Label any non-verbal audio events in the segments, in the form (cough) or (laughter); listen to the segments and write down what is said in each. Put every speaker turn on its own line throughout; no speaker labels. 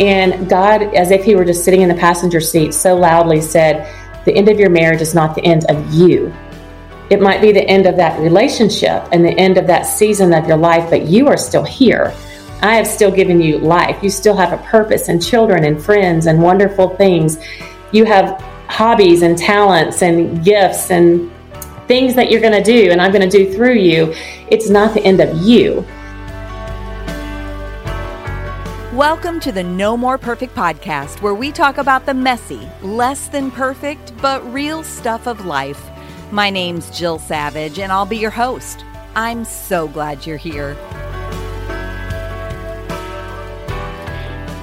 And God, as if He were just sitting in the passenger seat, so loudly said, The end of your marriage is not the end of you. It might be the end of that relationship and the end of that season of your life, but you are still here. I have still given you life. You still have a purpose and children and friends and wonderful things. You have hobbies and talents and gifts and things that you're going to do and I'm going to do through you. It's not the end of you.
Welcome to the No More Perfect podcast, where we talk about the messy, less than perfect, but real stuff of life. My name's Jill Savage, and I'll be your host. I'm so glad you're here.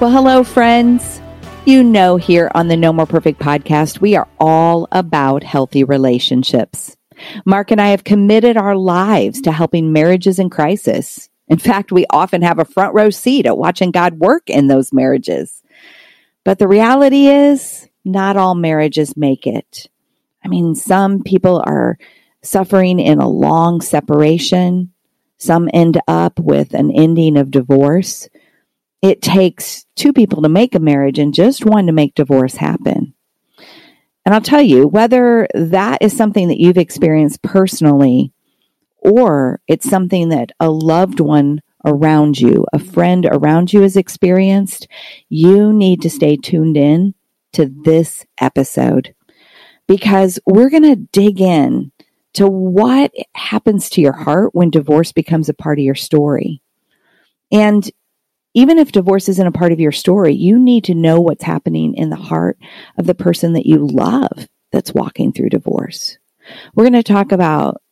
Well, hello, friends. You know, here on the No More Perfect podcast, we are all about healthy relationships. Mark and I have committed our lives to helping marriages in crisis. In fact, we often have a front row seat at watching God work in those marriages. But the reality is, not all marriages make it. I mean, some people are suffering in a long separation. Some end up with an ending of divorce. It takes two people to make a marriage and just one to make divorce happen. And I'll tell you, whether that is something that you've experienced personally or it's something that a loved one around you, a friend around you has experienced, you need to stay tuned in to this episode because we're going to dig in to what happens to your heart when divorce becomes a part of your story. And even if divorce isn't a part of your story, you need to know what's happening in the heart of the person that you love that's walking through divorce. We're going to talk about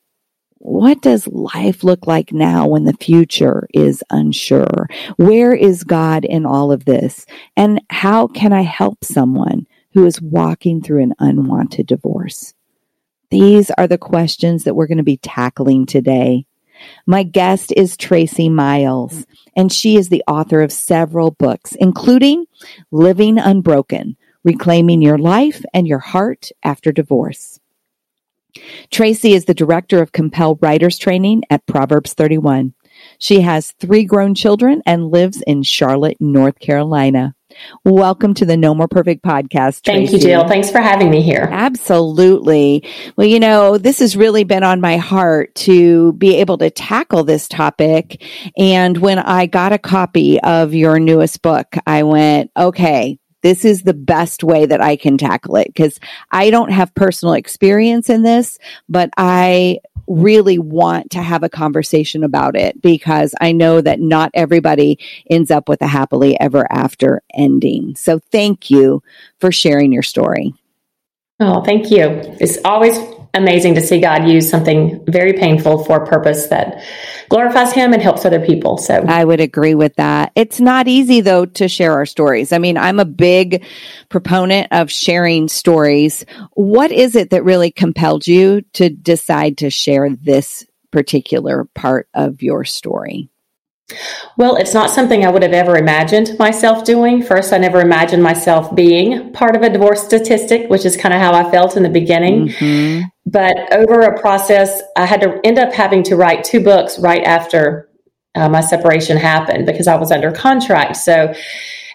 what does life look like now when the future is unsure? Where is God in all of this? And how can I help someone who is walking through an unwanted divorce? These are the questions that we're going to be tackling today. My guest is Tracie Miles, and she is the author of several books, including Living Unbroken Reclaiming Your Life and Your Heart After Divorce. Tracie is the director of Compel Writers Training at Proverbs 31. She has three grown children and lives in Charlotte, North Carolina. Welcome to the No More Perfect podcast.
Tracie. Thank you, Jill. Thanks for having me here.
Absolutely. Well, you know, this has really been on my heart to be able to tackle this topic. And when I got a copy of your newest book, I went, okay, this is the best way that I can tackle it because I don't have personal experience in this, but I really want to have a conversation about it because I know that not everybody ends up with a happily ever after ending. So thank you for sharing your story.
Oh, thank you. It's always amazing to see God use something very painful for a purpose that glorifies Him and helps other people. So
I would agree with that. It's not easy though to share our stories. I mean, I'm a big proponent of sharing stories. What is it that really compelled you to decide to share this particular part of your story?
Well, it's not something I would have ever imagined myself doing. First, I never imagined myself being part of a divorce statistic, which is kind of how I felt in the beginning. Mm-hmm. But over a process, I had to end up having to write two books right after uh, my separation happened because I was under contract. So,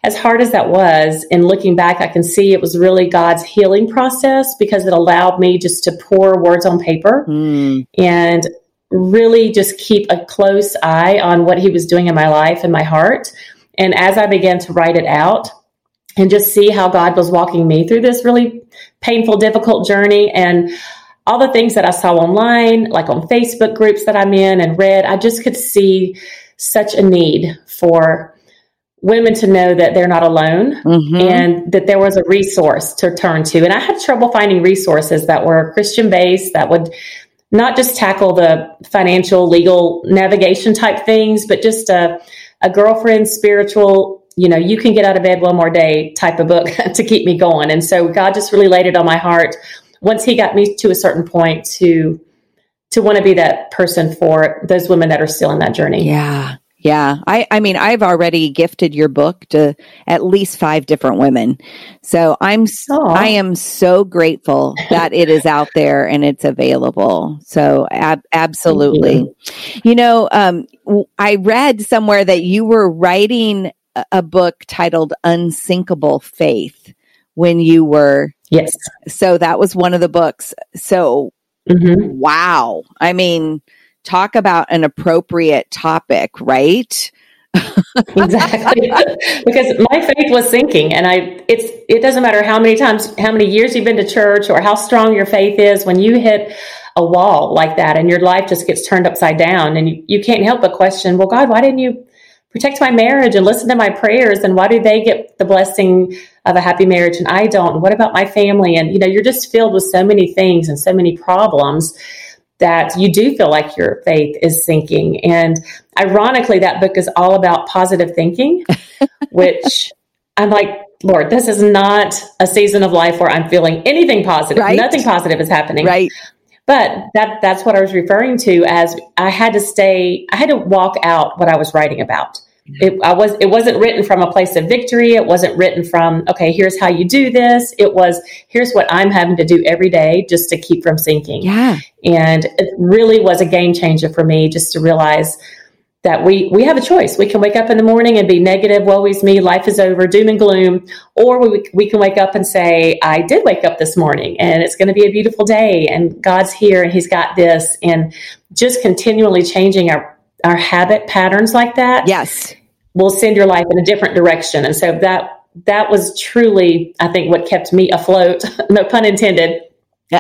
as hard as that was, in looking back, I can see it was really God's healing process because it allowed me just to pour words on paper. Mm. And really just keep a close eye on what he was doing in my life and my heart. And as I began to write it out, and just see how God was walking me through this really painful, difficult journey. And all the things that I saw online, like on Facebook groups that I'm in and read, I just could see such a need for women to know that they're not alone mm-hmm. and that there was a resource to turn to. And I had trouble finding resources that were Christian based that would not just tackle the financial, legal, navigation type things, but just a, a girlfriend, spiritual, you know, you can get out of bed one more day type of book (laughs) to keep me going. And so God just really laid it on my heart once He got me to a certain point to to want to be that person for those women that are still in that journey.
Yeah. Yeah. I, I mean, I've already gifted your book to at least five different women. So I'm, Aww. I am so grateful that it is out there and it's available. So ab- absolutely. You. you. know, um, I read somewhere that you were writing a, a book titled Unsinkable Faith when you were.
Yes.
So that was one of the books. So, mm-hmm. wow. I mean, talk about an appropriate topic, right? (laughs)
exactly. Because my faith was sinking and i it's it doesn't matter how many times how many years you've been to church or how strong your faith is when you hit a wall like that and your life just gets turned upside down and you, you can't help but question well god why didn't you protect my marriage and listen to my prayers? And why do they get the blessing of a happy marriage and i don't? What about my family? And you know you're just filled with so many things and so many problems that you do feel like your faith is sinking. And ironically, that book is all about positive thinking, (laughs) which I'm like, Lord, this is not a season of life where I'm feeling anything positive. Right. Nothing positive is happening.
Right.
But that that's what I was referring to as I had to stay, I had to walk out what I was writing about. It, I was, it wasn't written from a place of victory. It wasn't written from, okay, here's how you do this. It was, here's what I'm having to do every day just to keep from sinking.
Yeah.
And it really was a game changer for me just to realize that we, we have a choice. We can wake up in the morning and be negative, woe is me, life is over, doom and gloom. Or we, we can wake up and say, I did wake up this morning and it's going to be a beautiful day and God's here and he's got this. And just continually changing our our habit patterns like that,
yes,
will send your life in a different direction. And so that that was truly, I think, what kept me afloat. (laughs) no pun intended,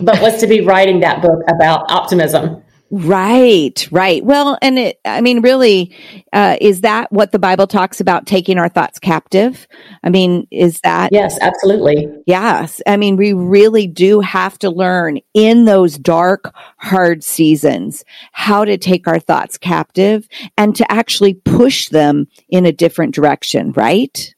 but was to be writing that book about optimism.
Right, right. Well, and it, I mean, really, uh, is that what the Bible talks about taking our thoughts captive? I mean, is that?
Yes, absolutely.
Yes. I mean, we really do have to learn in those dark, hard seasons how to take our thoughts captive and to actually push them in a different direction, right?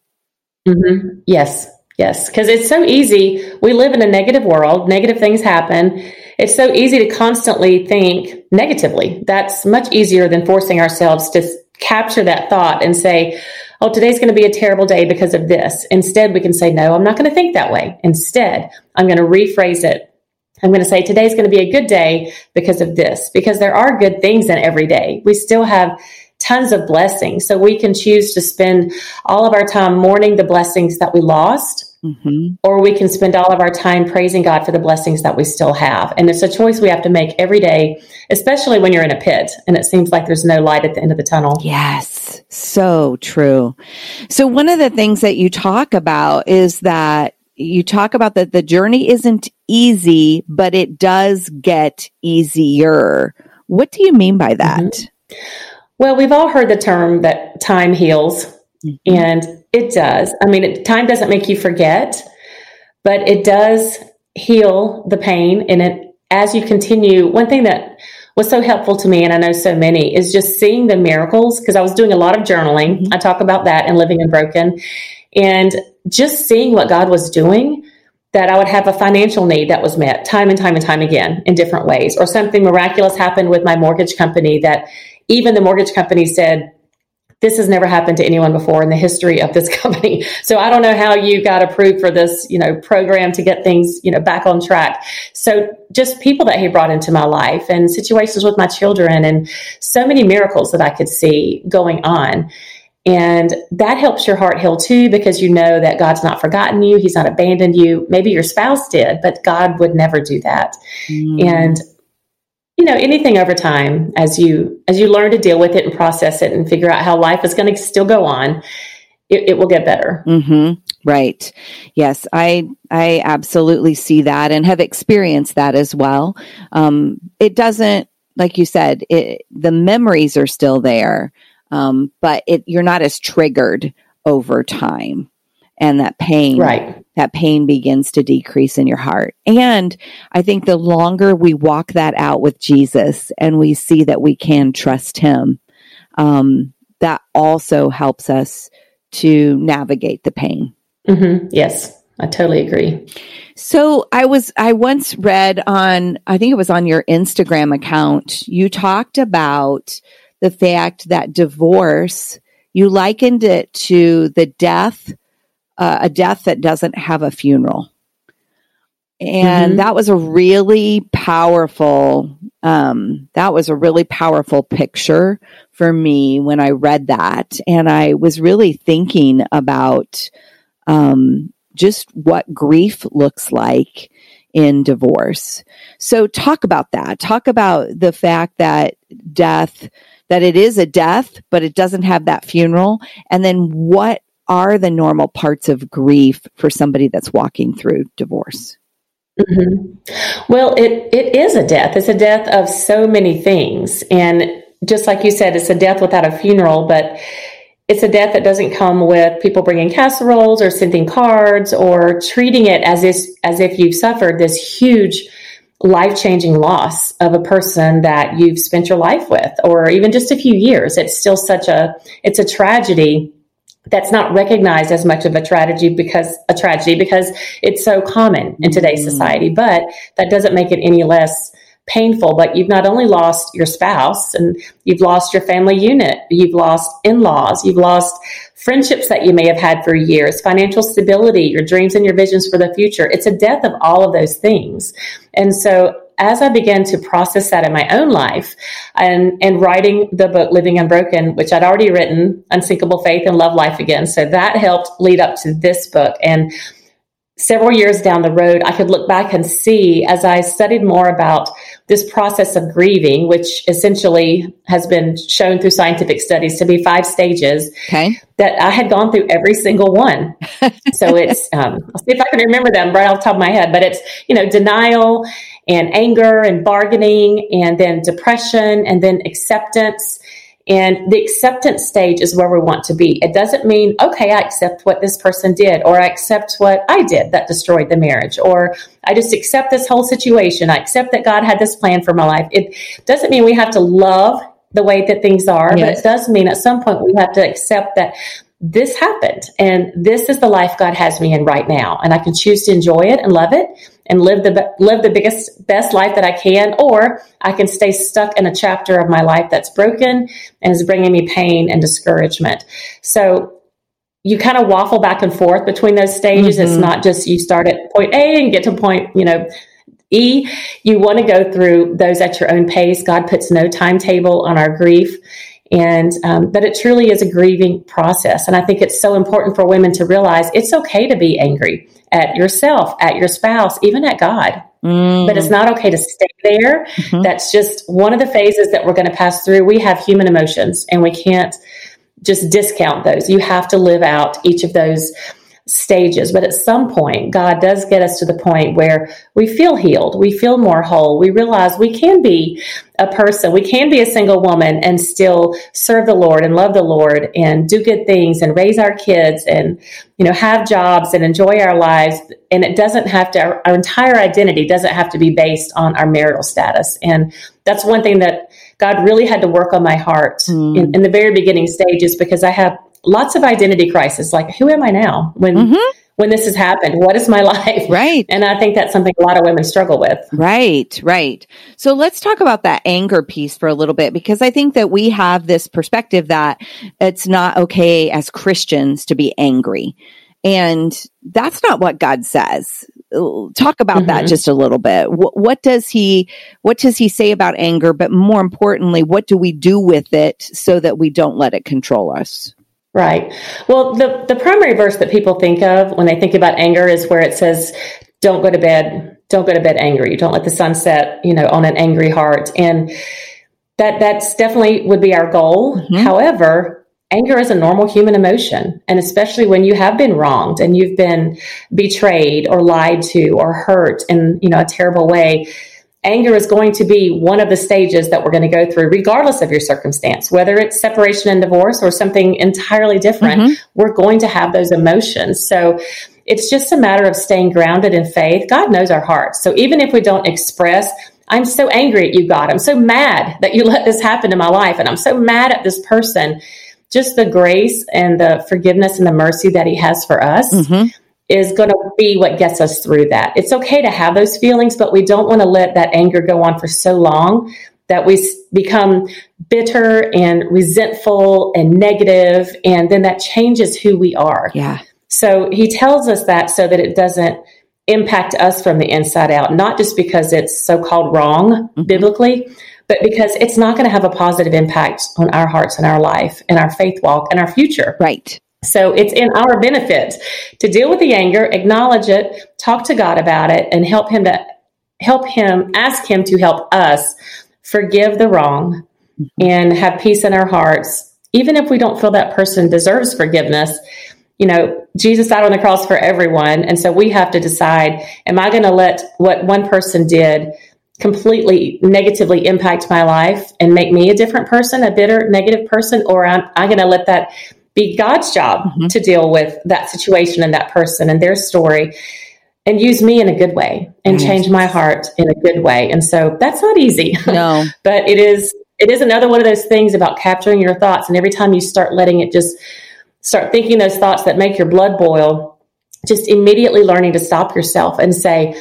Mm-hmm. Yes, yes. Because it's so easy. We live in a negative world, negative things happen it's so easy to constantly think negatively. That's much easier than forcing ourselves to capture that thought and say, oh, today's going to be a terrible day because of this. Instead, we can say, no, I'm not going to think that way. Instead, I'm going to rephrase it. I'm going to say, today's going to be a good day because of this, because there are good things in every day. We still have tons of blessings. So we can choose to spend all of our time mourning the blessings that we lost Mm-hmm. Or we can spend all of our time praising God for the blessings that we still have. And it's a choice we have to make every day, especially when you're in a pit and it seems like there's no light at the end of the tunnel.
Yes, so true. So, one of the things that you talk about is that you talk about that the journey isn't easy, but it does get easier. What do you mean by that? Mm-hmm.
Well, we've all heard the term that time heals. Mm-hmm. And it does. I mean, it, time doesn't make you forget, but it does heal the pain. And it, as you continue, one thing that was so helpful to me, and I know so many, is just seeing the miracles because I was doing a lot of journaling. Mm-hmm. I talk about that and living unbroken, and just seeing what God was doing. That I would have a financial need that was met time and time and time again in different ways, or something miraculous happened with my mortgage company that even the mortgage company said, this has never happened to anyone before in the history of this (laughs) company. So I don't know how you got approved for this, you know, program to get things, you know, back on track. So just people that he brought into my life and situations with my children and so many miracles that I could see going on. And that helps your heart heal too, because you know that God's not forgotten you. He's not abandoned you. Maybe your spouse did, but God would never do that. Mm. And you know anything over time as you as you learn to deal with it and process it and figure out how life is going to still go on it, it will get better
mm-hmm. Right. Yes, I I absolutely see that and have experienced that as well. Um, it doesn't, like you said, it, the memories are still there, um, but it, you're not as triggered over time, and that pain,
right?
That pain begins to decrease in your heart. And I think the longer we walk that out with Jesus, and we see that we can trust Him, um, that also helps us to navigate the pain.
Mm-hmm. Yes, I totally agree.
So I was, I once read on, I think it was on your Instagram account, you talked about the fact that divorce, you likened it to the death, uh, a death that doesn't have a funeral. And mm-hmm. that was a really powerful, um, that was a really powerful picture for me when I read that. And I was really thinking about, um, just what grief looks like in divorce. So talk about that. Talk about the fact that death, that it is a death, but it doesn't have that funeral. And then what are the normal parts of grief for somebody that's walking through divorce?
Mm-hmm. Well, it, it is a death. It's a death of so many things. And just like you said, it's a death without a funeral, but it's a death that doesn't come with people bringing casseroles or sending cards or treating it as if as if you've suffered this huge life-changing loss of a person that you've spent your life with or even just a few years it's still such a it's a tragedy that's not recognized as much of a tragedy because a tragedy because it's so common in today's mm-hmm. society but that doesn't make it any less painful, but you've not only lost your spouse and you've lost your family unit, you've lost in laws, you've lost friendships that you may have had for years, financial stability, your dreams and your visions for the future. It's a death of all of those things. And so as I began to process that in my own life and, and writing the book Living Unbroken, which I'd already written, Unsinkable Faith and Love Life Again. So that helped lead up to this book. And several years down the road, I could look back and see as I studied more about this process of grieving, which essentially has been shown through scientific studies to be five stages,
okay.
that I had gone through every single one. (laughs) so it's, um, I'll see if I can remember them right off the top of my head, but it's, you know, denial and anger and bargaining and then depression and then acceptance and the acceptance stage is where we want to be. It doesn't mean, okay, I accept what this person did, or I accept what I did that destroyed the marriage, or I just accept this whole situation. I accept that God had this plan for my life. It doesn't mean we have to love the way that things are, yes. but it does mean at some point we have to accept that this happened and this is the life God has me in right now. And I can choose to enjoy it and love it and live the live the biggest best life that I can or I can stay stuck in a chapter of my life that's broken and is bringing me pain and discouragement. So you kind of waffle back and forth between those stages. Mm-hmm. It's not just you start at point A and get to point, you know, E. You want to go through those at your own pace. God puts no timetable on our grief and um, but it truly is a grieving process. And i think it's so important for women to realize it's okay to be angry at yourself at your spouse even at god. Mm. but it's not okay to stay there. Mm-hmm. that's just one of the phases that we're going to pass through. We have human emotions and we can't just discount those. You have to live out each of those stages. But at some point, God does get us to the point where we feel healed, we feel more whole, we realize we can be a person, we can be a single woman and still serve the Lord and love the Lord and do good things and raise our kids and you know have jobs and enjoy our lives and it doesn't have to our, our entire identity doesn't have to be based on our marital status and that's one thing that God really had to work on my heart mm. in, in the very beginning stages because I have lots of identity crisis. Like who am i now when mm-hmm. when this has happened? What is my (laughs) life?
Right.
And i think that's something a lot of women struggle with.
Right right. So let's talk about that anger piece for a little bit because i think that we have this perspective that it's not okay as christians to be angry. And that's not what god says. Talk about mm-hmm. that just a little bit. What, what does he what does he say about anger? But more importantly what do we do with it so that we don't let it control us
Right. Well, the, the primary verse that people think of when they think about anger is where it says, don't go to bed, don't go to bed angry. Don't let the sun set, you know, on an angry heart. And that, that's definitely would be our goal. Mm-hmm. However, anger is a normal human emotion. And especially when you have been wronged and you've been betrayed or lied to or hurt in, you know, a terrible way, anger is going to be one of the stages that we're going to go through, regardless of your circumstance, whether it's separation and divorce or something entirely different. Mm-hmm. We're going to have those emotions. So it's just a matter of staying grounded in faith. God knows our hearts. So even if we don't express, I'm so angry at you, God. I'm so mad that you (laughs) let this happen in my life. And I'm so mad at this person. Just the grace and the forgiveness and the mercy that He has for us. Mm-hmm is going to be what gets us through that. It's okay to have those feelings, but we don't want to let that anger go on for so long that we become bitter and resentful and negative, and then that changes who we are.
Yeah.
So he tells us that so that it doesn't impact us from the inside out, not just because it's so called wrong mm-hmm. biblically, but because it's not going to have a positive impact on our hearts and our life and our faith walk and our future.
Right.
So it's in our benefit to deal with the anger, acknowledge it, talk to God about it, and help Him to help Him, ask Him to help us forgive the wrong and have peace in our hearts, even if we don't feel that person deserves forgiveness. You know, Jesus died on the cross for everyone. And so we have to decide am I going to let what one person did completely negatively impact my life and make me a different person, a bitter, negative person, or am I going to let that be God's job mm-hmm. to deal with that situation and that person and their story and use me in a good way and change my heart in a good way. And so that's not easy. (laughs)
No.
but it is it is another one of those things about capturing your thoughts and every time you start letting it just start thinking those thoughts that make your blood boil, just immediately learning to stop yourself and say,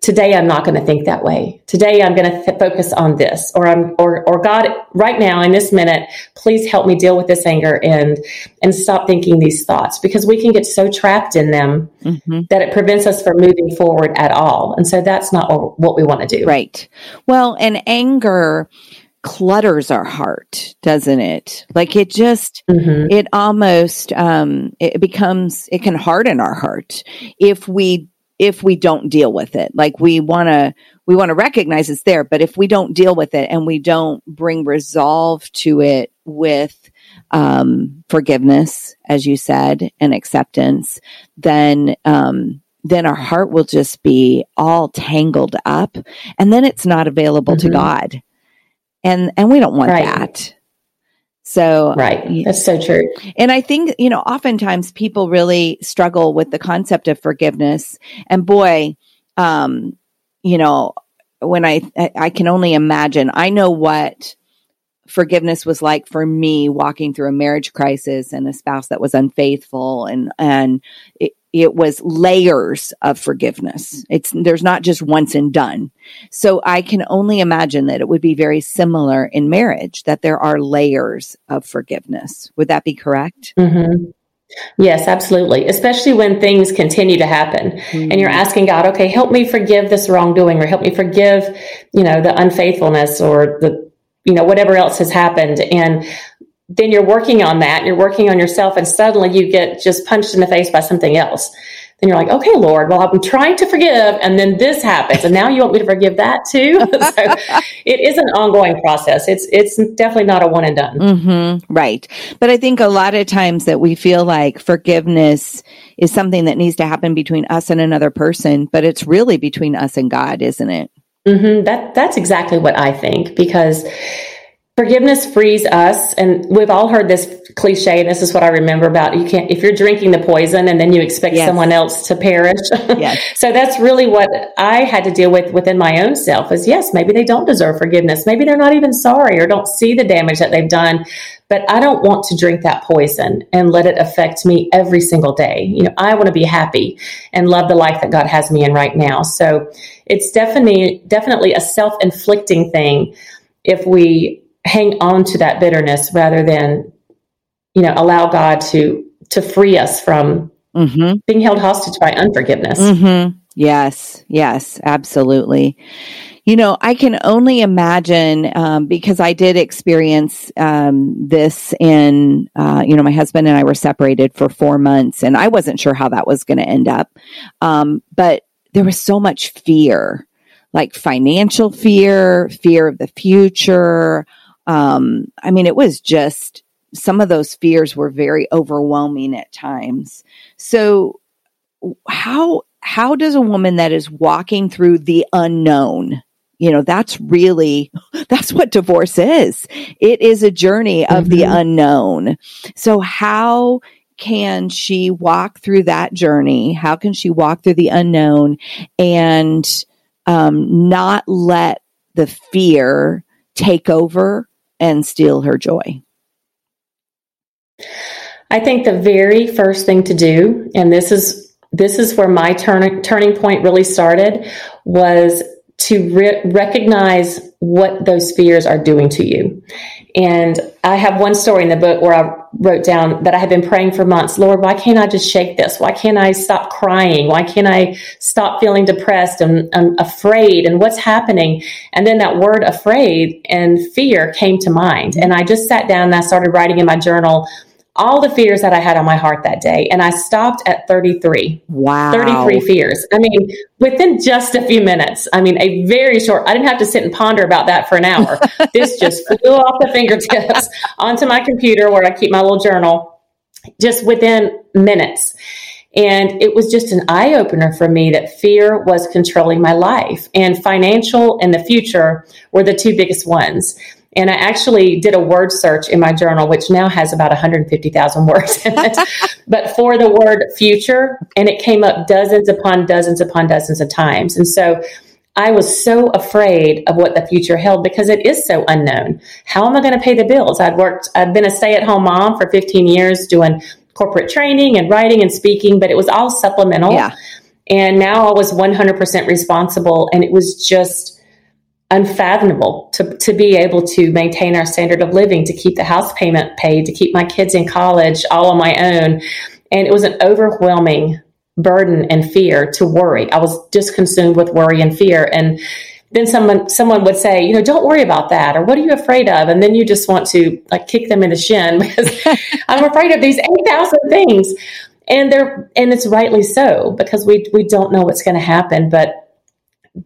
today I'm not going to think that way. Today I'm going to th- focus on this or I'm or or God right now in this minute, please help me deal with this anger and and stop thinking these thoughts because we can get so trapped in them mm-hmm. that it prevents us from moving forward at all. And so that's not what, what we want to do.
Right. Well, and anger clutters our heart doesn't it like it just mm-hmm. it almost um it becomes it can harden our heart if we if we don't deal with it. Like we want to we want to recognize it's there, but if we don't deal with it and we don't bring resolve to it with um, forgiveness, as you said, and acceptance, then um, then our heart will just be all tangled up, and then it's not available mm-hmm. to God, and and we don't want right. that. So,
right. That's so true.
And I think, you know, oftentimes people really struggle with the concept of forgiveness. And boy, um, you know, when I, I can only imagine, I know what forgiveness was like for me walking through a marriage crisis and a spouse that was unfaithful and, and it, it was layers of forgiveness. It's there's not just once and done. So I can only imagine that it would be very similar in marriage that there are layers of forgiveness. Would that be correct?
Mm-hmm. Yes, absolutely. Especially when things continue to happen mm-hmm. and you're mm-hmm. asking God, okay, help me forgive this wrongdoing or help me forgive, you know, the unfaithfulness or the, you know, whatever else has happened. And then you're working on that, you're working on yourself, and suddenly you get just punched in the face by something else. Then you're like, okay, Lord, well, I'm trying to forgive, and then this happens, and now you want me to forgive that too. (laughs) so it is an ongoing process. It's it's definitely not a one and done.
Mm-hmm, right, but I think a lot of times that we feel like forgiveness is something that needs to happen between us and another person, but it's really between us and God, isn't it?
Mm-hmm. That that's exactly what I think because forgiveness frees us and we've all heard this cliche and this is what i remember about you can't if you're drinking the poison and then you expect yes. someone else to perish (laughs) yes. so that's really what i had to deal with within my own self is yes maybe they don't deserve forgiveness maybe they're not even sorry or don't see the damage that they've done but i don't want to drink that poison and let it affect me every single day you know i want to be happy and love the life that god has me in right now so it's definitely definitely a self-inflicting thing if we hang on to that bitterness rather than you know allow god to to free us from mm-hmm. being held hostage by unforgiveness
mm-hmm. yes yes absolutely you know i can only imagine um, because i did experience um, this in uh, you know my husband and i were separated for four months and i wasn't sure how that was going to end up um, but there was so much fear like financial fear fear of the future um, I mean, it was just some of those fears were very overwhelming at times. So how how does a woman that is walking through the unknown you know that's really (laughs) that's what divorce is it is a journey of mm-hmm. the unknown so how can she walk through that journey how can she walk through the unknown and um, not let the fear take over and steal her joy.
I think the very first thing to do and this is this is where my turn, turning point really started was to re- recognize what those fears are doing to you. And I have one story in the book where I wrote down that I had been praying for months. Lord, why can't I just shake this? Why can't I stop crying? Why can't I stop feeling depressed and, and afraid? And what's happening? And then that word afraid and fear came to mind. And I just sat down and I started writing in my journal all the fears that I had on my heart that day. And I stopped at 33.
Wow.
33 fears. I mean, within just a few minutes. I mean, a very short, I didn't have to sit and ponder about that for an hour. (laughs) this just flew off the fingertips (laughs) onto my computer where I keep my little journal just within minutes. And it was just an eye opener for me that fear was controlling my life and financial and the future were the two biggest ones. And I actually did a word search in my journal, which now has about 150,000 (laughs) words in it, but for the word future, and it came up dozens upon dozens upon dozens of times. And so I was so afraid of what the future held because it is so unknown. How am I going to pay the bills? I'd worked, I've been a stay at home mom for 15 years doing corporate training and writing and speaking, but it was all supplemental.
Yeah.
And now I was 100% responsible. And it was just, unfathomable to, to be able to maintain our standard of living, to keep the house payment paid, to keep my kids in college all on my own. And it was an overwhelming burden and fear to worry. I was just consumed with worry and fear. And then someone someone would say, you know, don't worry about that, or what are you afraid of? And then you just want to like kick them in the shin (laughs) because (laughs) I'm afraid of these eight thousand things. And they're and it's rightly so because we we don't know what's going to happen. But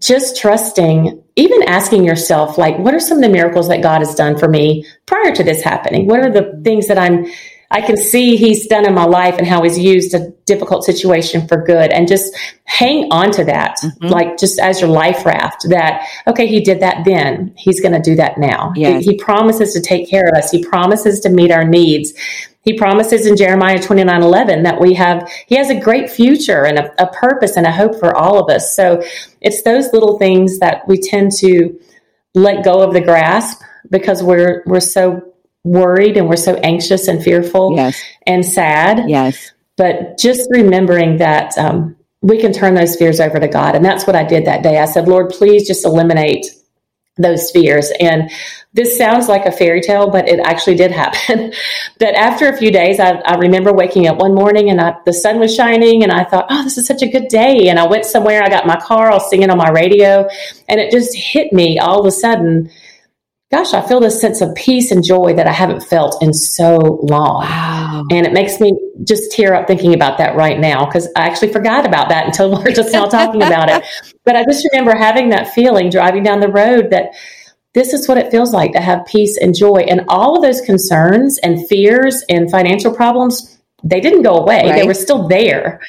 just trusting even asking yourself, like, what are some of the miracles that God has done for me prior to this happening? What are the things that I'm, I can see He's done in my life and how He's used a difficult situation for good and just hang on to that, mm-hmm. like just as your life raft that, okay, He did that then. He's going to do that now.
Yes.
He, he promises to take care of us. He promises to meet our needs. He promises in Jeremiah 29 11 that we have, he has a great future and a, a purpose and a hope for all of us. So it's those little things that we tend to let go of the grasp because we're, we're so worried and we're so anxious and fearful
yes.
and sad.
Yes.
But just remembering that um, we can turn those fears over to God. And that's what I did that day. I said, Lord, please just eliminate those fears. And this sounds like a fairy tale, but it actually did happen. (laughs) that after a few days, I, I remember waking up one morning and I, the sun was shining, and I thought, oh, this is such a good day. And I went somewhere, I got my car, I was singing on my radio, and it just hit me all of a sudden. Gosh, I feel this sense of peace and joy that I haven't felt in so long.
Wow.
And it makes me just tear up thinking about that right now because I actually forgot about that until we're just now talking about it. But I just remember having that feeling driving down the road that this is what it feels like to have peace and joy. And all of those concerns and fears and financial problems, they didn't go away. Right. They were still there.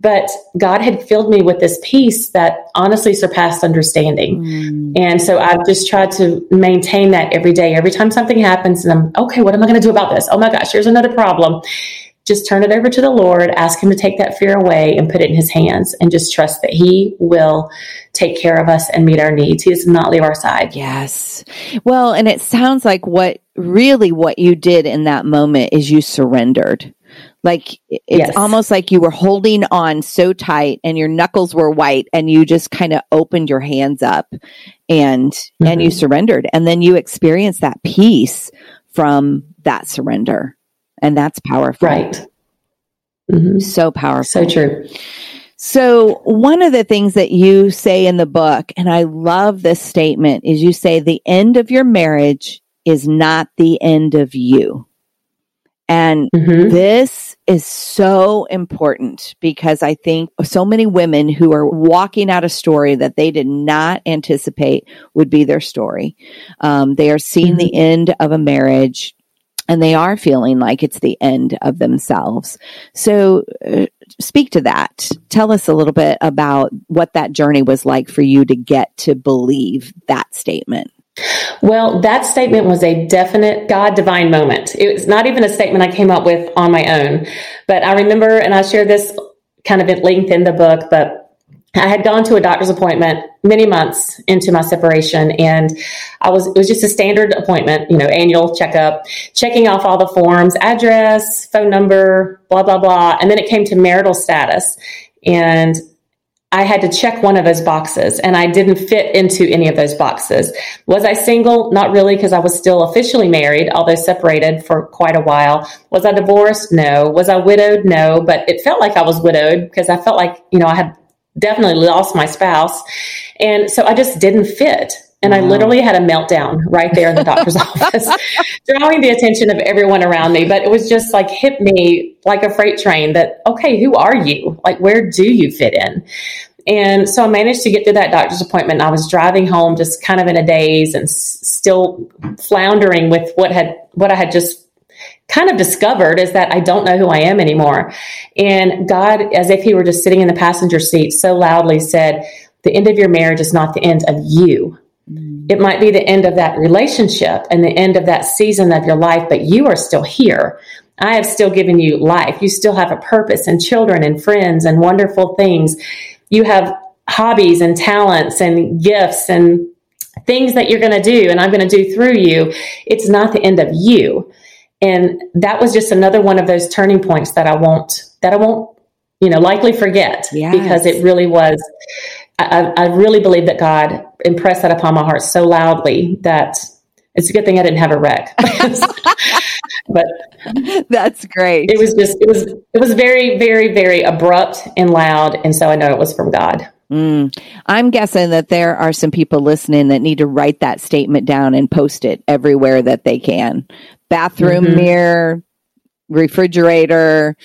But God had filled me with this peace that honestly surpassed understanding. Mm. And so I've just tried to maintain that every day. Every time something happens and I'm, okay, what am I going to do about this? Oh my gosh, here's another problem just turn it over to the Lord, ask Him to take that fear away and put it in His hands, and just trust that He will take care of us and meet our needs. He does not leave our side.
Yes. Well, and it sounds like what really what you did in that moment is you surrendered. Like it's yes. almost like you were holding on so tight and your knuckles were white and you just kind of opened your hands up and mm-hmm. and you mm-hmm. surrendered and then you experienced that peace from that surrender. And that's powerful.
Right.
Mm-hmm. So powerful.
So true.
So, one of the things that you say in the book, and I love this statement, is you say the end of your marriage is not the end of you. And mm-hmm. this is so important because I think so many women who are walking out a story that they did not anticipate would be their story. Um, they are seeing mm-hmm. the end of a marriage and they are feeling like it's the end of themselves. So, uh, speak to that. Tell us a little bit about what that journey was like for you to get to believe that statement.
Well, that statement was a definite God divine moment. It was not even a statement I came up with on my own, but I remember, and I share this kind of at length in the book, but I had gone to a doctor's appointment many months into my separation and I was it was just a standard appointment, you know, annual checkup, checking off all the forms, address, phone number, blah blah blah, and then it came to marital status and I had to check one of those boxes and I didn't fit into any of those boxes. Was I single? Not really because I was still officially married, although separated for quite a while. Was I divorced? No. Was I widowed? No, but it felt like I was widowed because I felt like, you know, I had definitely lost my spouse. And so I just didn't fit. And. I literally had a meltdown right there in the doctor's (laughs) office, (laughs) drawing the attention of everyone around me. But it was just like hit me like a freight train that, okay, who are you? Like, where do you fit in? And so I managed to get through that doctor's appointment. I was driving home just kind of in a daze and s- still floundering with what had, what I had just kind of discovered is that I don't know who I am anymore. And God, as if He were just sitting in the passenger seat, so loudly said, The end of your marriage is not the end of you. It might be the end of that relationship and the end of that season of your life, but you are still here. I have still given you life. You still have a purpose and children and friends and wonderful things. You have hobbies and talents and gifts and things that you're going to do and I'm going to do through you. It's not the end of you. And that was just another one of those turning points that I won't, that I won't, you know, likely forget yes. because it really was, I, I really believe that God impressed that upon my heart so loudly that it's a good thing I didn't have a wreck. (laughs)
but that's great.
It was just, it was, it was very, very, very abrupt and loud. And so I know it was from God.
Mm. I'm guessing that there are some people listening that need to write that statement down and post it everywhere that they can. Bathroom mm-hmm. mirror, refrigerator,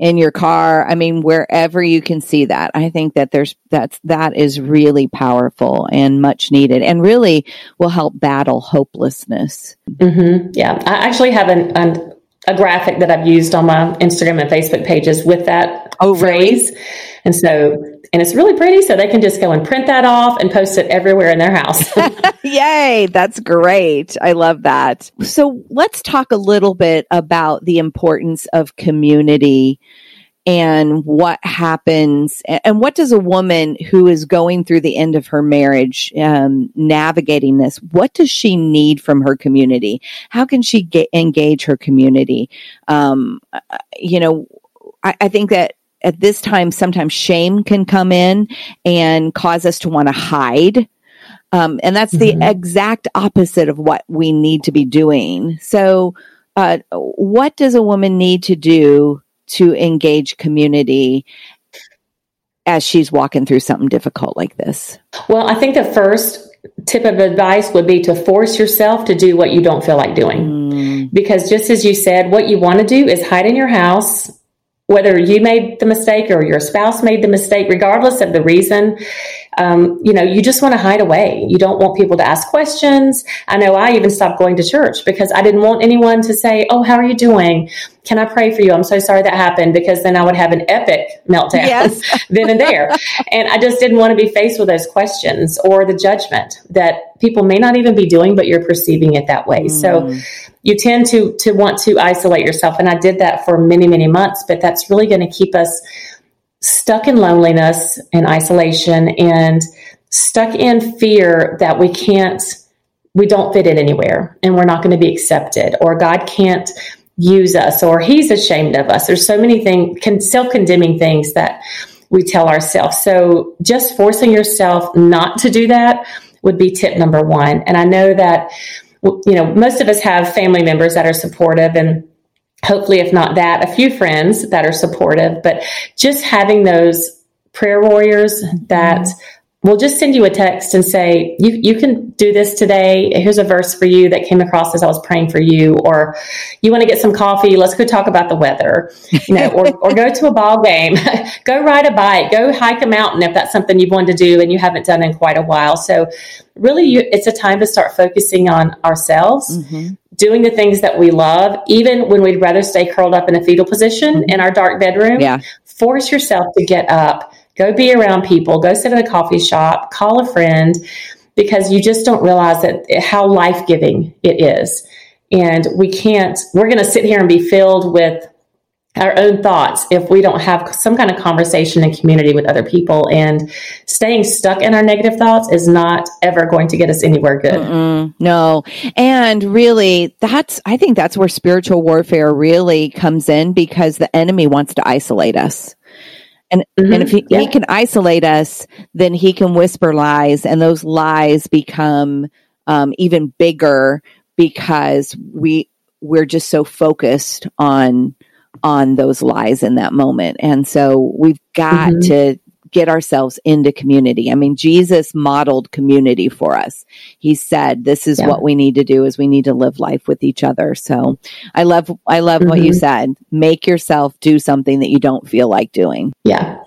in your car. I mean, wherever you can see that. I think that there's that's that is really powerful and much needed, and really will help battle hopelessness.
Mm-hmm. Yeah, I actually have an, an, a graphic that I've used on my Instagram and Facebook pages with that oh, phrase, really? and so and it's really pretty. So they can just go and print that off and post it everywhere in their house. (laughs) (laughs)
Yay. That's great. I love that. So let's talk a little bit about the importance of community and what happens and what does a woman who is going through the end of her marriage um, navigating this what does she need from her community how can she get engage her community um, uh, you know I, I think that at this time, sometimes shame can come in and cause us to want to hide. Um, and that's mm-hmm. the exact opposite of what we need to be doing. So, uh, what does a woman need to do to engage community as she's walking through something difficult like this?
Well, I think the first tip of advice would be to force yourself to do what you don't feel like doing. Mm. Because just as you said, what you want to do is hide in your house whether you made the mistake or your spouse made the mistake, regardless of the reason, um, you know, you just want to hide away. You don't want people to ask questions. I know I even stopped going to church because I didn't want anyone to say, Oh, how are you doing? Can I pray for you? I'm so sorry that happened because then I would have an epic meltdown yes. (laughs) then and there. and I just didn't want to be faced with those questions or the judgment that people may not even be doing, but you're perceiving it that way. Mm. So you tend to to want to isolate yourself. And I did that for many, many months, but that's really going to keep us stuck in loneliness and isolation and stuck in fear that we can't, we don't fit in anywhere and we're not going to be accepted or God can't use us or he's ashamed of us. There's so many things, self condemning things that we tell ourselves. So just forcing yourself not to do that would be tip number one. And I know that, you know, most of us have family members that are supportive and hopefully, if not that, a few friends that are supportive, but just having those prayer warriors that mm-hmm. Will just send you a text and say, you, you can do this today. Here's a verse for you that came across as I was praying for you, or you want to get some coffee. Let's go talk about the weather, you know, or, or go to a ball game, (laughs) go ride a bike, go hike a mountain if that's something you've wanted to do and you haven't done in quite a while. So really, you, it's a time to start focusing on ourselves. Mm-hmm doing the things that we love, even when we'd rather stay curled up in a fetal position mm-hmm. in our dark bedroom.
Yeah.
Force yourself to get up, go be around people, go sit in a coffee shop, call a friend, because you just don't realize that how life giving it is. And we can't, we're going to sit here and be filled with our own thoughts if we don't have some kind of conversation and community with other people. And staying stuck in our negative thoughts is not ever going to get us anywhere good.
Mm-mm, no. And really that's i think that's where spiritual warfare really comes in because the enemy wants to isolate us and, mm-hmm. and if he, yeah. he can isolate us then he can whisper lies and those lies become um, even bigger because we we're just so focused on on those lies in that moment. And so we've got mm-hmm. to get ourselves into community. I mean, Jesus modeled community for us. He said, this is yeah. what we need to do is we need to live life with each other. So I love, I love mm-hmm. what you mm-hmm. said. Make yourself do something that you don't feel like doing.
Yeah.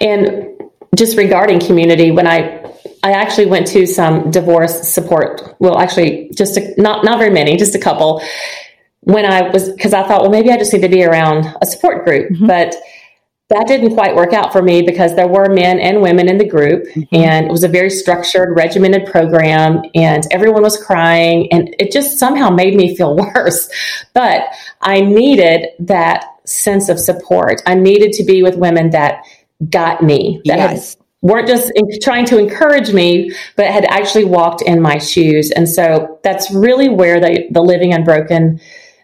And just regarding community, when I, I actually went to some divorce support. Well, actually, just a, not not very many, just a couple when I was, because I thought, well, maybe I just need to be around a support group. Mm-hmm. But that didn't quite work out for me because there were men and women in the group mm-hmm. and it was a very structured regimented program and everyone was crying and it just somehow made me feel (laughs) worse but i needed that sense of support i needed to be with women that got me that
yes.
had, weren't just in, trying to encourage me but had actually walked in my shoes and so that's really where the, the living unbroken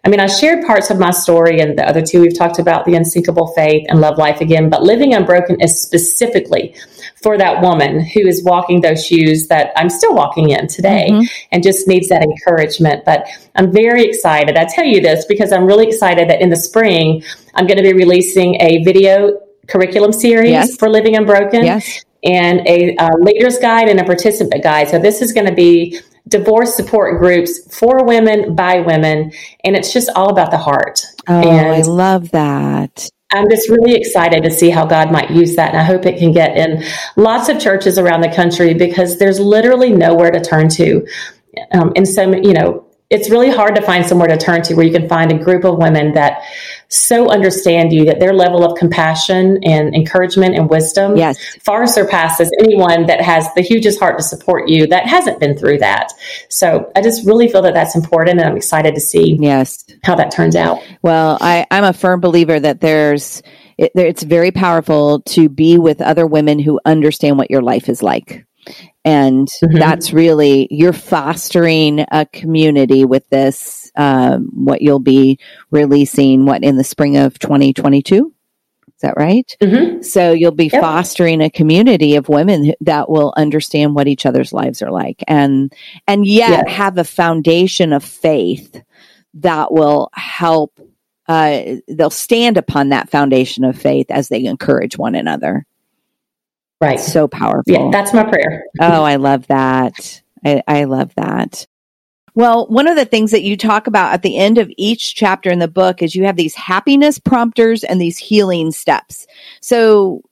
I mean, I shared parts of my story and the other two we've talked about the unsinkable faith and love life again, but living unbroken is specifically for that woman who is walking those shoes that I'm still walking in today mm-hmm. and just needs that encouragement. But I'm very excited. I tell you this because I'm really excited that in the spring, I'm going to be releasing a video curriculum series yes. for Living Unbroken.
Yes.
And a uh, leader's guide and a participant guide. So, this is going to be divorce support groups for women by women, and it's just all about the heart.
Oh, and I love that.
I'm just really excited to see how God might use that. And I hope it can get in lots of churches around the country because there's literally nowhere to turn to. Um, and so, you know, it's really hard to find somewhere to turn to where you can find a group of women that so understand you that their level of compassion and encouragement and wisdom
yes.
far surpasses anyone that has the hugest heart to support you that hasn't been through that. So I just really feel that that's important and I'm excited to see
yes
how that turns out.
Well, I, I'm a firm believer that there's it, it's very powerful to be with other women who understand what your life is like. And mm-hmm. that's really, you're fostering a community with this, um, what you'll be releasing, what, in the spring of 2022? Is that right?
Mm-hmm.
So you'll be yep. fostering a community of women that will understand what each other's lives are like and, and yet yes. have a foundation of faith that will help, uh, they'll stand upon that foundation of faith as they encourage one another.
Right.
So powerful.
Yeah, that's my prayer.
oh, I love that. I, I love that. Well, one of the things that you talk about at the end of each chapter in the book is you have these happiness prompters and these healing steps. So,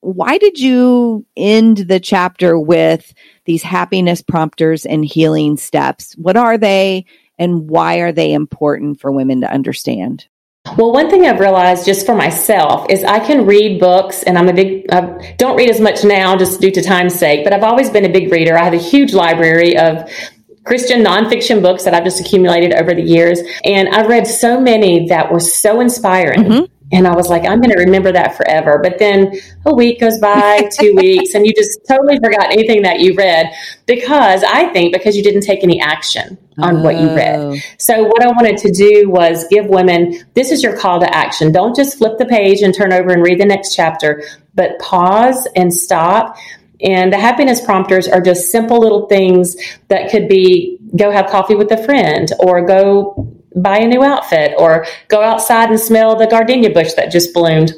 why did you end the chapter with these happiness prompters and healing steps? What are they and why are they important for women to understand?
Well, one thing I've realized just for myself is I can read books, and I'm a big, I don't read as much now just due to time's sake, but I've always been a big reader. I have a huge library of Christian nonfiction books that I've just accumulated over the years. And I've read so many that were so inspiring. Mm-hmm. And I was like, I'm going to remember that forever. But then a week goes by, (laughs) two weeks, and you just totally forgot anything that you read because I think because you didn't take any action on oh. what you read. Oh. So, what I wanted to do was give women this is your call to action. Don't just flip the page and turn over and read the next chapter, but pause and stop. And the happiness prompters are just simple little things that could be go have coffee with a friend or go buy a new outfit or go outside and smell the gardenia bush that just bloomed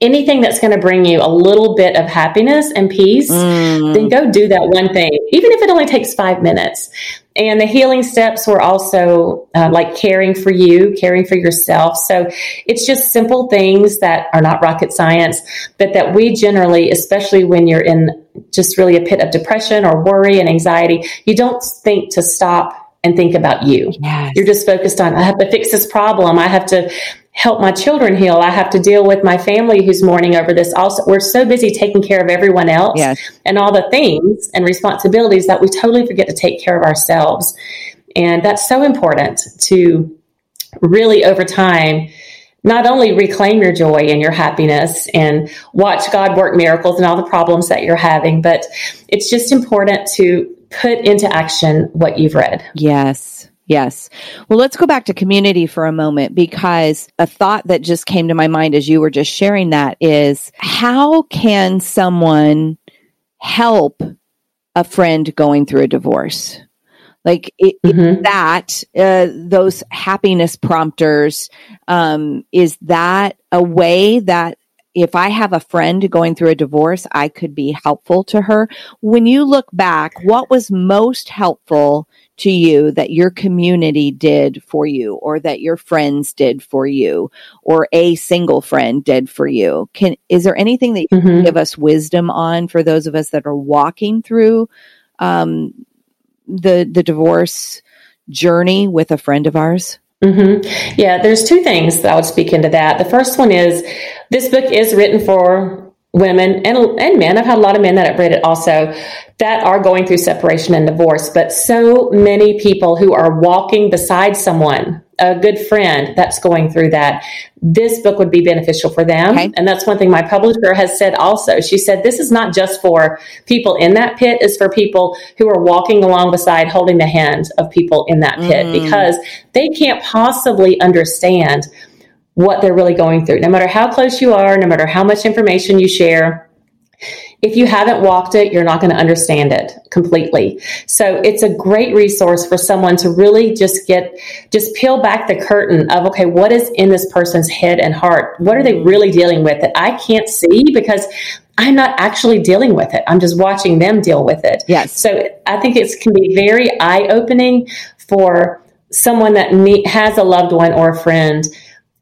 anything that's going to bring you a little bit of happiness and peace, mm. then go do that one thing, even if it only takes five minutes. And the healing steps were also uh, like caring for you, caring for yourself. So it's just simple things that are not rocket science, but that we generally, especially when you're in just really a pit of depression or worry and anxiety, you don't think to stop and think about you. Yes. You're just focused on, I have to fix this problem. I have to help my children heal. I have to deal with my family who's mourning over this. Also, we're so busy taking care of everyone else yes. and all the things and responsibilities that we totally forget to take care of ourselves. And that's so important to really over time not only reclaim your joy and your happiness and watch God work miracles and all the problems that you're having, but it's just important to put into action what you've read.
Yes. Yes. Well, let's go back to community for a moment because a thought that just came to my mind as you were just sharing that is how can someone help a friend going through a divorce? Like it, mm-hmm. that, uh, those happiness prompters, um, is that a way that if I have a friend going through a divorce, I could be helpful to her. When you look back, what was most helpful to you that your community did for you or that your friends did for you or a single friend did for you? Can, is there anything that you mm-hmm. can give us wisdom on for those of us that are walking through, um, the, the divorce journey with a friend of ours?
Mm-hmm. Yeah, there's two things that I would speak into that. The first one is this book is written for women and, and men. I've had a lot of men that have read it also that are going through separation and divorce, but so many people who are walking beside someone a good friend that's going through that, this book would be beneficial for them. Okay. And that's one thing my publisher has said also. She said, this is not just for people in that pit, it's for people who are walking along beside holding the hand of people in that pit mm. because they can't possibly understand what they're really going through. No matter how close you are, no matter how much information you share, if you haven't walked it, you're not going to understand it completely. So it's a great resource for someone to really just get, just peel back the curtain of, okay, what is in this person's head and heart? What are they really dealing with that I can't see because I'm not actually dealing with it. I'm just watching them deal with it.
Yes.
So I think it can be very eye opening for someone that has a loved one or a friend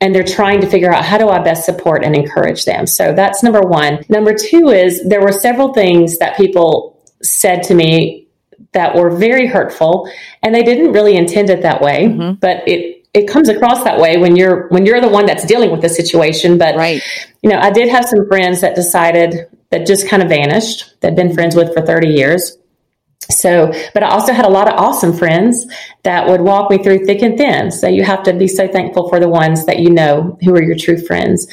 and they're trying to figure out how do I best support and encourage them. So that's number one. Number two is there were several things that people said to me that were very hurtful, and they didn't really intend it that way, mm-hmm. but it it comes across that way when you're when you're the one that's dealing with the situation. But right. you know, I did have some friends that decided that just kind of vanished. That had been friends with for 30 years so, but I also had a lot of awesome friends that would walk me through thick and thin. So you have to be so thankful for the ones that you know who are your true friends.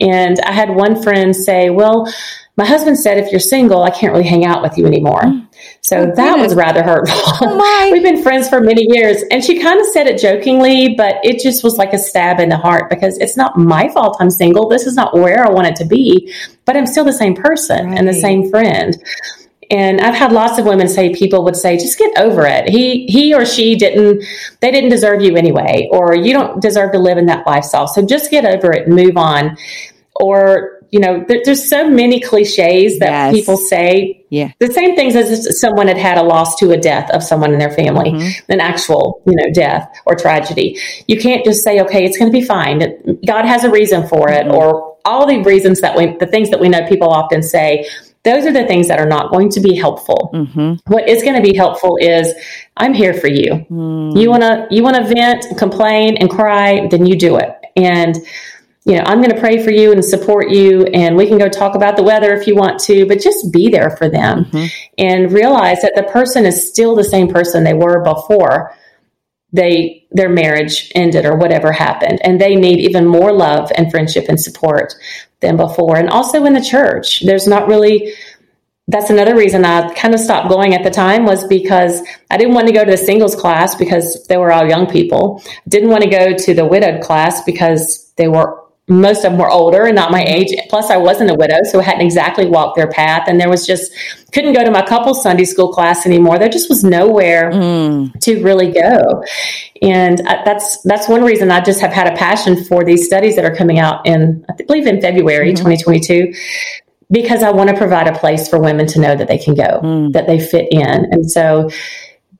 And I had one friend say, well, my husband said, if you're single, I can't really hang out with you anymore. (gasps) So oh, that was rather hurtful. Oh (laughs) We've been friends for many years. And she kind of said it jokingly, but it just was like a stab in the heart because it's not my fault I'm single. This is not where I want it to be, but I'm still the same person right. and the same friend. And I've had lots of women say people would say, just get over it. He he or she didn't they didn't deserve you anyway, or you don't deserve to live in that lifestyle. So just get over it and move on. Or, you know, there, there's so many cliches that yes. people say.
Yeah.
The same things as if someone had had a loss to a death of someone in their family, mm-hmm. an actual, you know, death or tragedy. You can't just say, okay, it's going to be fine. God has a reason for it, mm-hmm. or all the reasons that we, the things that we know people often say those are the things that are not going to be helpful. Mm-hmm. What is going to be helpful is I'm here for you. Mm. You want to you want to vent, complain and cry, then you do it. And you know, I'm going to pray for you and support you and we can go talk about the weather if you want to, but just be there for them mm-hmm. and realize that the person is still the same person they were before they their marriage ended or whatever happened and they need even more love and friendship and support than before and also in the church there's not really that's another reason I kind of stopped going at the time was because I didn't want to go to the singles class because they were all young people. Didn't want to go to the widowed class because they were most of them were older and not my age. Plus, I wasn't a widow, so I hadn't exactly walked their path. And there was just couldn't go to my couple Sunday school class anymore. There just was nowhere mm. to really go. And that's that's one reason I just have had a passion for these studies that are coming out in I believe in February mm-hmm. 2022 because I want to provide a place for women to know that they can go, mm. that they fit in. And so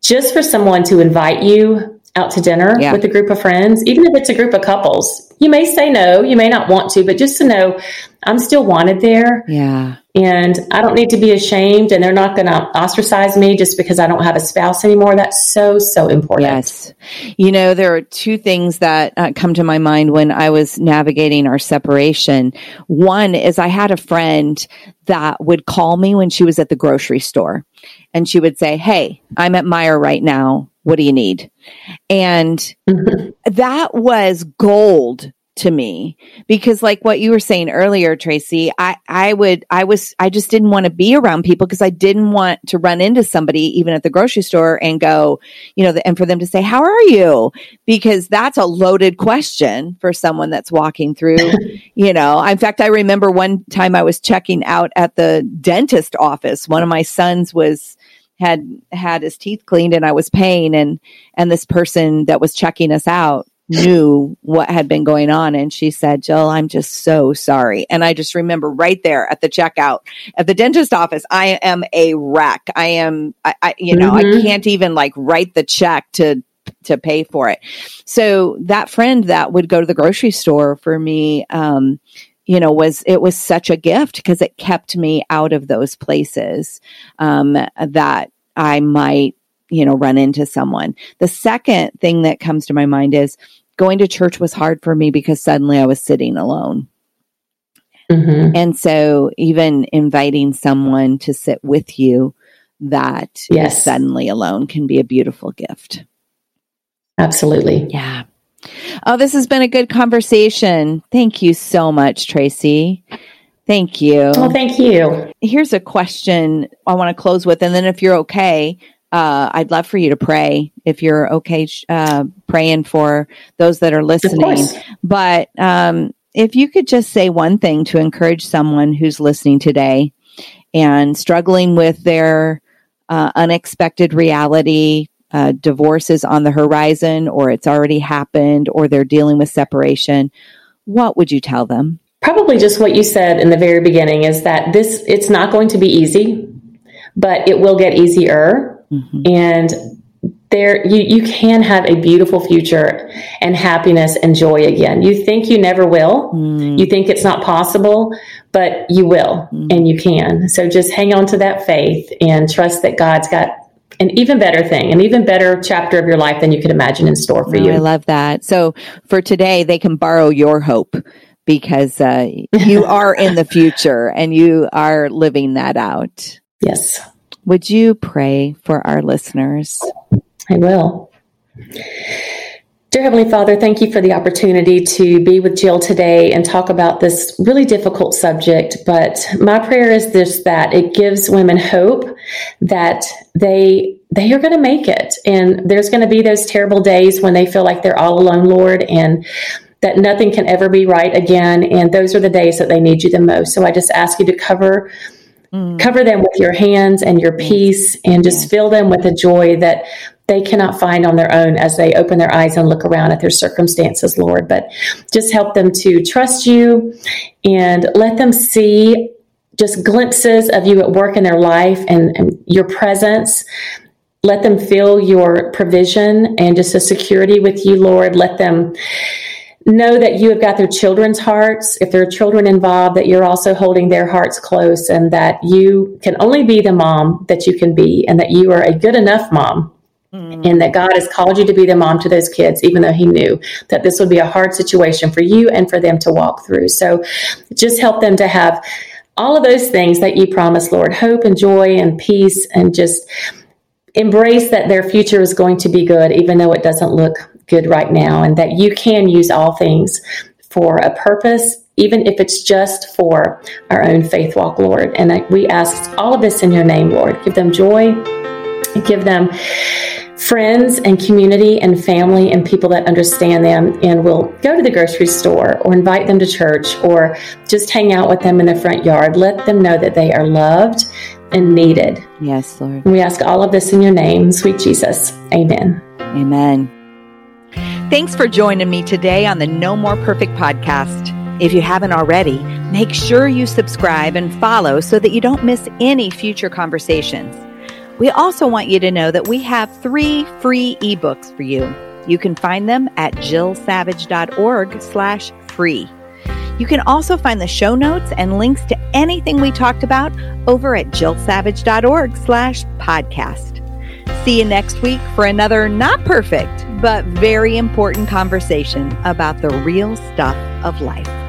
just for someone to invite you out to dinner yeah. with a group of friends, even if it's a group of couples. You may say no, you may not want to, but just to know I'm still wanted there.
Yeah.
And I don't need to be ashamed, and they're not going to ostracize me just because I don't have a spouse anymore. That's so, so important.
Yes. You know, there are two things that uh, come to my mind when I was navigating our separation. One is I had a friend that would call me when she was at the grocery store, and she would say, Hey, I'm at Meijer right now. What do you need? And mm-hmm. that was gold to me because like what you were saying earlier Tracie i i would i was i just didn't want to be around people because i didn't want to run into somebody even at the grocery store and go you know and for them to say how are you because that's a loaded question for someone that's walking through (laughs) you know in fact i remember one time i was checking out at the dentist office one of my sons was had had his teeth cleaned and I was paying and and this person that was checking us out knew what had been going on. And she said, Jill, I'm just so sorry. And I just remember right there at the checkout at the dentist office, I am a wreck. I am, I, I you know, mm-hmm. I can't even like write the check to, to pay for it. So that friend that would go to the grocery store for me, um, you know, was it was such a gift because it kept me out of those places um, that I might you know, run into someone. The second thing that comes to my mind is going to church was hard for me because suddenly I was sitting alone. Mm-hmm. And so even inviting someone to sit with you that yes. is suddenly alone can be a beautiful gift.
Absolutely.
Yeah. Oh, this has been a good conversation. Thank you so much, Tracie. Thank you.
Well, thank you.
Here's a question I want to close with. And then, if you're okay, uh, I'd love for you to pray if you're okay uh, praying for those that are listening. But um, if you could just say one thing to encourage someone who's listening today and struggling with their uh, unexpected reality, uh, divorce is on the horizon, or it's already happened, or they're dealing with separation, what would you tell them?
Probably just what you said in the very beginning is that this, it's not going to be easy, but it will get easier Mm-hmm. And there you, you can have a beautiful future and happiness and joy again. You think you never will. Mm. You think it's not possible, but you will mm. and you can. So just hang on to that faith and trust that God's got an even better thing, an even better chapter of your life than you could imagine in store for oh, you.
I love that. So for today, they can borrow your hope because uh, you (laughs) are in the future and you are living that out.
Yes.
Would you pray for our listeners?
I will. Dear Heavenly Father, thank you for the opportunity to be with Jill today and talk about this really difficult subject. But my prayer is this that it gives women hope that they they are going to make it. And there's going to be those terrible days when they feel like they're all alone, Lord, and that nothing can ever be right again. And those are the days that they need you the most. So I just ask you to cover Mm. Cover them with your hands and your peace and just fill them with a joy that they cannot find on their own as they open their eyes and look around at their circumstances, Lord. But just help them to trust you and let them see just glimpses of you at work in their life and, and your presence. Let them feel your provision and just a security with you, Lord. Let them know that you have got their children's hearts. If there are children involved, that you're also holding their hearts close and that you can only be the mom that you can be and that you are a good enough mom. Mm. And that God has called you to be the mom to those kids, even though He knew that this would be a hard situation for you and for them to walk through. So just help them to have all of those things that you promise, Lord hope and joy and peace, and just embrace that their future is going to be good, even though it doesn't look good right now, and that you can use all things for a purpose, even if it's just for our own faith walk, Lord. And we ask all of this in your name, Lord. Give them joy, give them friends and community and family and people that understand them and will go to the grocery store or invite them to church or just hang out with them in the front yard. Let them know that they are loved and needed.
Yes, Lord.
We ask all of this in your name, sweet Jesus. Amen.
Amen. Thanks for joining me today on the No More Perfect podcast. If you haven't already, make sure you subscribe and follow so that you don't miss any future conversations. We also want you to know that we have three free ebooks for you. You can find them at jillsavage.org slash free. You can also find the show notes and links to anything we talked about over at jillsavage.org slash podcast. See you next week for another not perfect, but very important conversation about the real stuff of life.